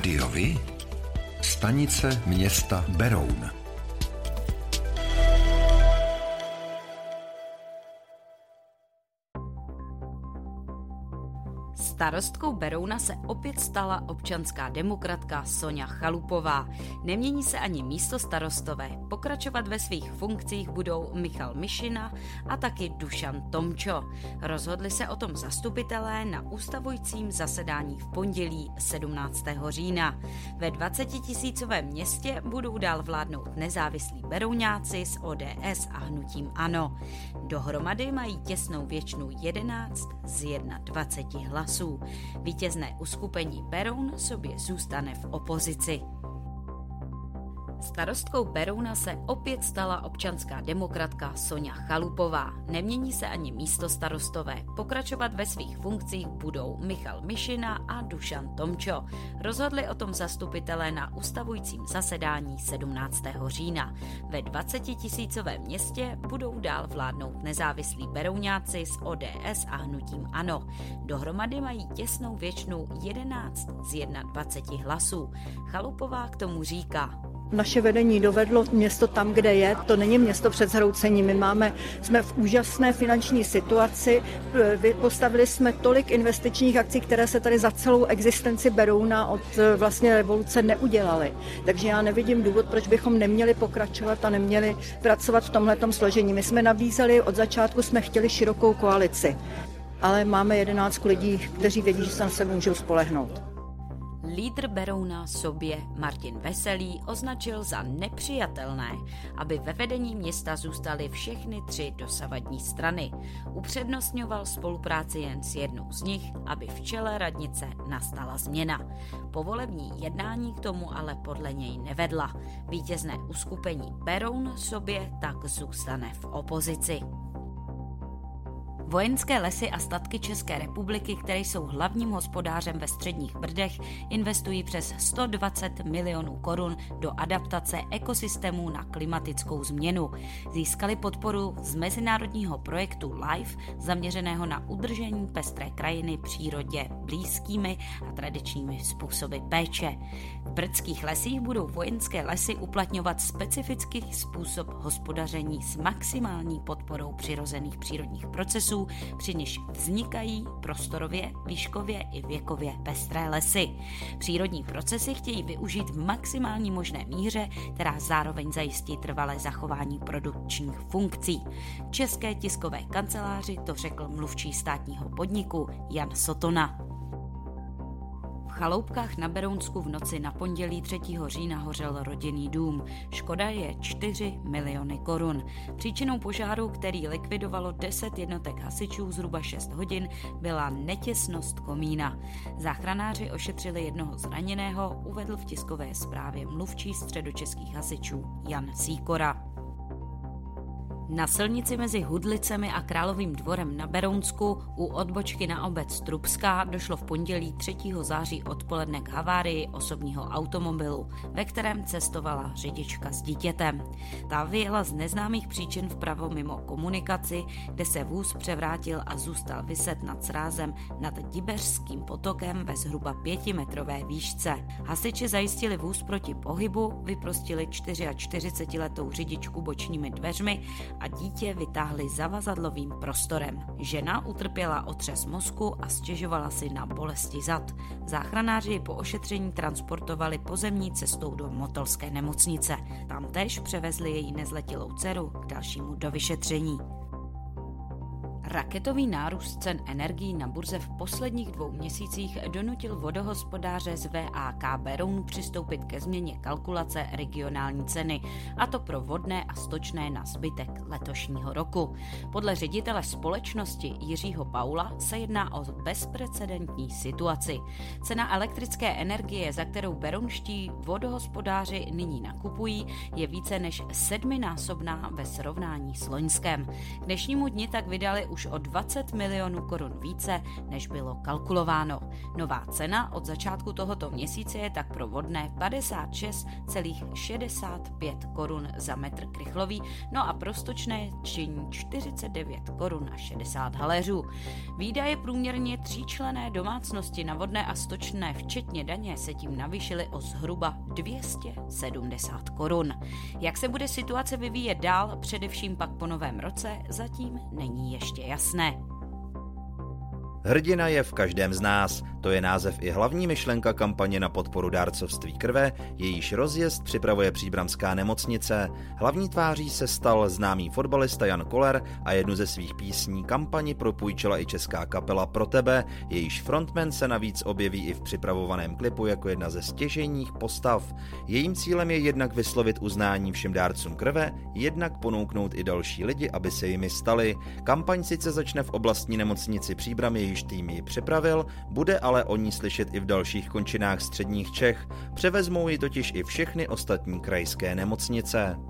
Rádiovi? Stanice města Beroun. Starostkou Berouna se opět stala občanská demokratka Sonja Chalupová. Nemění se ani místo starostové. Pokračovat ve svých funkcích budou Michal Mišina a taky Dušan Tomčo. Rozhodli se o tom zastupitelé na ustavujícím zasedání v pondělí 17. října. Ve 20 tisícovém městě budou dál vládnout nezávislí Berouňáci s ODS a hnutím ANO. Dohromady mají těsnou většinu 11 z 21 hlasů. Vítězné uskupení Beroun sobě zůstane v opozici. Starostkou Berouna se opět stala občanská demokratka Sonja Chalupová. Nemění se ani místo starostové. Pokračovat ve svých funkcích budou Michal Mišina a Dušan Tomčo. Rozhodli o tom zastupitelé na ustavujícím zasedání 17. října. Ve 20 tisícovém městě budou dál vládnout nezávislí Berouňáci s ODS a hnutím ANO. Dohromady mají těsnou většinu 11 z 21 hlasů. Chalupová k tomu říká, naše vedení dovedlo město tam, kde je. To není město před zhroucením. My máme, jsme v úžasné finanční situaci. Postavili jsme tolik investičních akcí, které se tady za celou existenci Berouna od e, vlastně revoluce neudělaly. Takže já nevidím důvod, proč bychom neměli pokračovat a neměli pracovat v tomhletom složení. My jsme nabízeli, od začátku jsme chtěli širokou koalici ale máme jedenáct lidí, kteří vědí, že se na sebe můžou spolehnout. Lídr Berouna sobě Martin Veselý označil za nepřijatelné, aby ve vedení města zůstaly všechny tři dosavadní strany. Upřednostňoval spolupráci jen s jednou z nich, aby v čele radnice nastala změna. Povolební jednání k tomu ale podle něj nevedla. Vítězné uskupení Beroun sobě tak zůstane v opozici. Vojenské lesy a statky České republiky, které jsou hlavním hospodářem ve středních Brdech, investují přes 120 milionů korun do adaptace ekosystémů na klimatickou změnu. Získali podporu z mezinárodního projektu LIFE, zaměřeného na udržení pestré krajiny přírodě blízkými a tradičními způsoby péče. V brdských lesích budou vojenské lesy uplatňovat specifický způsob hospodaření s maximální podporou přirozených přírodních procesů při niž vznikají prostorově, výškově i věkově pestré lesy. Přírodní procesy chtějí využít v maximální možné míře, která zároveň zajistí trvalé zachování produkčních funkcí. České tiskové kanceláři to řekl mluvčí státního podniku Jan Sotona chaloupkách na Berounsku v noci na pondělí 3. října hořel rodinný dům. Škoda je 4 miliony korun. Příčinou požáru, který likvidovalo 10 jednotek hasičů zhruba 6 hodin, byla netěsnost komína. Záchranáři ošetřili jednoho zraněného, uvedl v tiskové zprávě mluvčí středočeských hasičů Jan Síkora. Na silnici mezi Hudlicemi a Královým dvorem na Berounsku u odbočky na obec Trubská došlo v pondělí 3. září odpoledne k havárii osobního automobilu, ve kterém cestovala řidička s dítětem. Ta vyjela z neznámých příčin vpravo mimo komunikaci, kde se vůz převrátil a zůstal vyset nad srázem nad Dibeřským potokem ve zhruba pětimetrové výšce. Hasiči zajistili vůz proti pohybu, vyprostili 44-letou řidičku bočními dveřmi a dítě vytáhli zavazadlovým prostorem. Žena utrpěla otřes mozku a stěžovala si na bolesti zad. Záchranáři ji po ošetření transportovali pozemní cestou do Motolské nemocnice. Tam též převezli její nezletilou dceru k dalšímu dovyšetření. Raketový nárůst cen energií na burze v posledních dvou měsících donutil vodohospodáře z VAK Beroun přistoupit ke změně kalkulace regionální ceny, a to pro vodné a stočné na zbytek letošního roku. Podle ředitele společnosti Jiřího Paula se jedná o bezprecedentní situaci. Cena elektrické energie, za kterou berounští vodohospodáři nyní nakupují, je více než sedminásobná ve srovnání s loňskem. K dnešnímu dni tak vydali už už o 20 milionů korun více, než bylo kalkulováno. Nová cena od začátku tohoto měsíce je tak pro vodné 56,65 korun za metr krychlový, no a prostočné činí 49 korun a 60 haléřů. Výdaje průměrně tříčlené domácnosti na vodné a stočné včetně daně se tím navýšily o zhruba 270 korun. Jak se bude situace vyvíjet dál, především pak po novém roce, zatím není ještě jasné. Hrdina je v každém z nás. To je název i hlavní myšlenka kampaně na podporu dárcovství krve, jejíž rozjezd připravuje příbramská nemocnice. Hlavní tváří se stal známý fotbalista Jan Koller a jednu ze svých písní kampani propůjčila i česká kapela Pro tebe, jejíž frontman se navíc objeví i v připravovaném klipu jako jedna ze stěžejních postav. Jejím cílem je jednak vyslovit uznání všem dárcům krve, jednak ponouknout i další lidi, aby se jimi stali. Kampaň sice začne v oblastní nemocnici Příbram, jejíž tým ji připravil, bude ale o ní slyšet i v dalších končinách středních Čech. Převezmou ji totiž i všechny ostatní krajské nemocnice.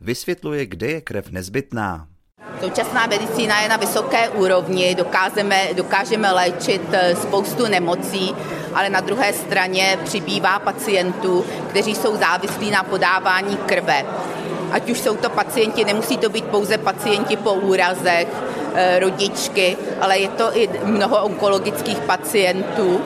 Vysvětluje, kde je krev nezbytná. Současná medicína je na vysoké úrovni, dokážeme, dokážeme léčit eh, spoustu nemocí, ale na druhé straně přibývá pacientů, kteří jsou závislí na podávání krve. Ať už jsou to pacienti, nemusí to být pouze pacienti po úrazech, eh, rodičky, ale je to i mnoho onkologických pacientů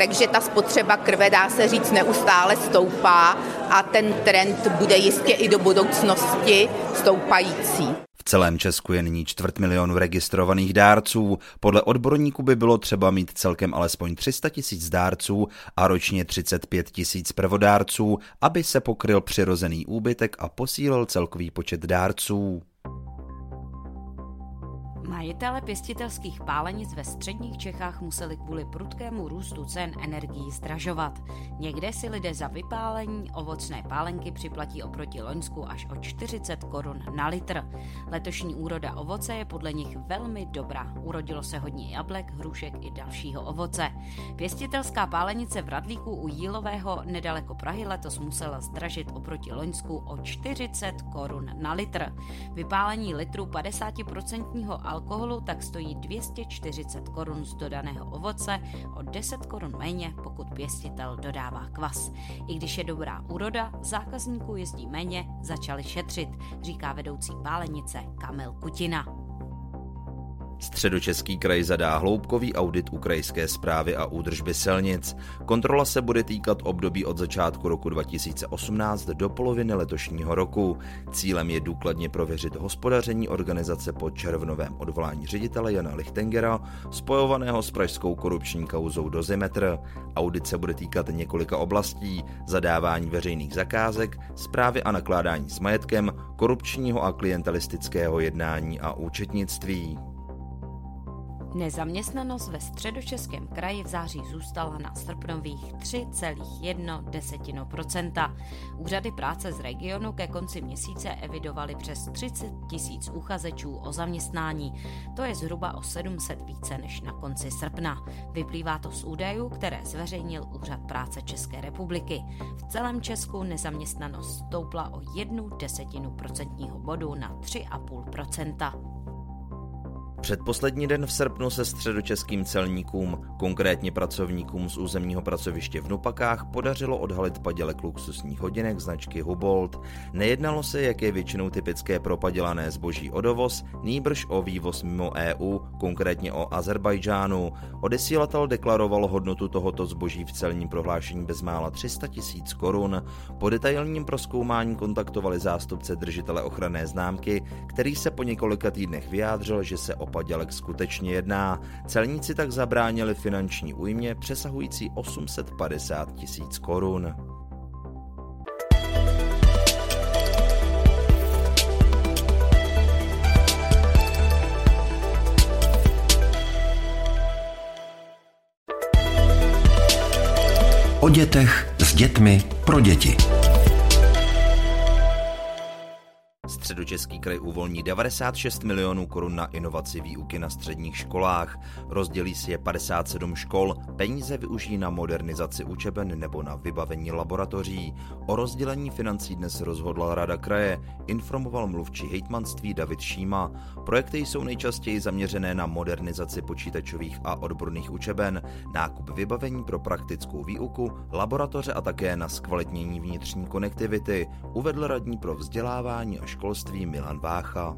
takže ta spotřeba krve, dá se říct, neustále stoupá a ten trend bude jistě i do budoucnosti stoupající. V celém Česku je nyní čtvrt milionu registrovaných dárců. Podle odborníků by bylo třeba mít celkem alespoň 300 tisíc dárců a ročně 35 tisíc prvodárců, aby se pokryl přirozený úbytek a posílil celkový počet dárců. Majitele pěstitelských pálenic ve středních Čechách museli kvůli prudkému růstu cen energií zdražovat. Někde si lidé za vypálení ovocné pálenky připlatí oproti Loňsku až o 40 korun na litr. Letošní úroda ovoce je podle nich velmi dobrá. Urodilo se hodně jablek, hrušek i dalšího ovoce. Pěstitelská pálenice v Radlíku u Jílového nedaleko Prahy letos musela zdražit oproti Loňsku o 40 korun na litr. Vypálení litru 50% alkoholu alkoholu tak stojí 240 korun z dodaného ovoce, o 10 korun méně, pokud pěstitel dodává kvas. I když je dobrá úroda, zákazníků jezdí méně, začali šetřit, říká vedoucí pálenice Kamil Kutina. Středočeský kraj zadá hloubkový audit krajské zprávy a údržby silnic. Kontrola se bude týkat období od začátku roku 2018 do poloviny letošního roku. Cílem je důkladně prověřit hospodaření organizace po červnovém odvolání ředitele Jana Lichtengera, spojovaného s pražskou korupční kauzou Dozimetr. Audit se bude týkat několika oblastí, zadávání veřejných zakázek, zprávy a nakládání s majetkem, korupčního a klientelistického jednání a účetnictví. Nezaměstnanost ve středočeském kraji v září zůstala na srpnových 3,1% Úřady práce z regionu ke konci měsíce evidovaly přes 30 tisíc uchazečů o zaměstnání. To je zhruba o 700 více než na konci srpna. Vyplývá to z údajů, které zveřejnil Úřad práce České republiky. V celém Česku nezaměstnanost stoupla o jednu desetinu procentního bodu na 3,5 Předposlední den v srpnu se středočeským celníkům, konkrétně pracovníkům z územního pracoviště v Nupakách, podařilo odhalit padělek luxusních hodinek značky Hubolt. Nejednalo se, jak je většinou typické pro padělané zboží o dovoz, nýbrž o vývoz mimo EU, konkrétně o Azerbajdžánu. Odesílatel deklaroval hodnotu tohoto zboží v celním prohlášení bezmála 300 tisíc korun. Po detailním proskoumání kontaktovali zástupce držitele ochranné známky, který se po několika týdnech vyjádřil, že se o padělek skutečně jedná. Celníci tak zabránili finanční újmě přesahující 850 tisíc korun. O dětech s dětmi pro děti. Středočeský kraj uvolní 96 milionů korun na inovaci výuky na středních školách. Rozdělí si je 57 škol, peníze využijí na modernizaci učeben nebo na vybavení laboratoří. O rozdělení financí dnes rozhodla Rada kraje, informoval mluvčí hejtmanství David Šíma. Projekty jsou nejčastěji zaměřené na modernizaci počítačových a odborných učeben, nákup vybavení pro praktickou výuku, laboratoře a také na zkvalitnění vnitřní konektivity, uvedl radní pro vzdělávání a školství školství Milan Vácha.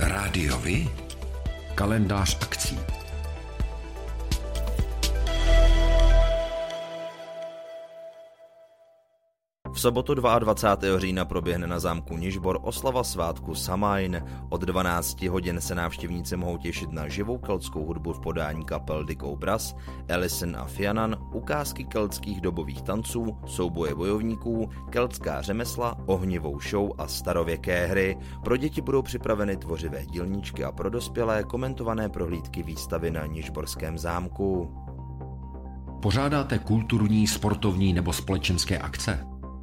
Rádiovi kalendář akcí. Sobotu 22. října proběhne na zámku Nižbor oslava svátku Samajn. Od 12 hodin se návštěvníci mohou těšit na živou keltskou hudbu v podání kapel Dick Obraz, Ellison a Fianan, ukázky keltských dobových tanců, souboje bojovníků, keltská řemesla, ohnivou show a starověké hry. Pro děti budou připraveny tvořivé dílničky a pro dospělé komentované prohlídky výstavy na Nižborském zámku. Pořádáte kulturní, sportovní nebo společenské akce?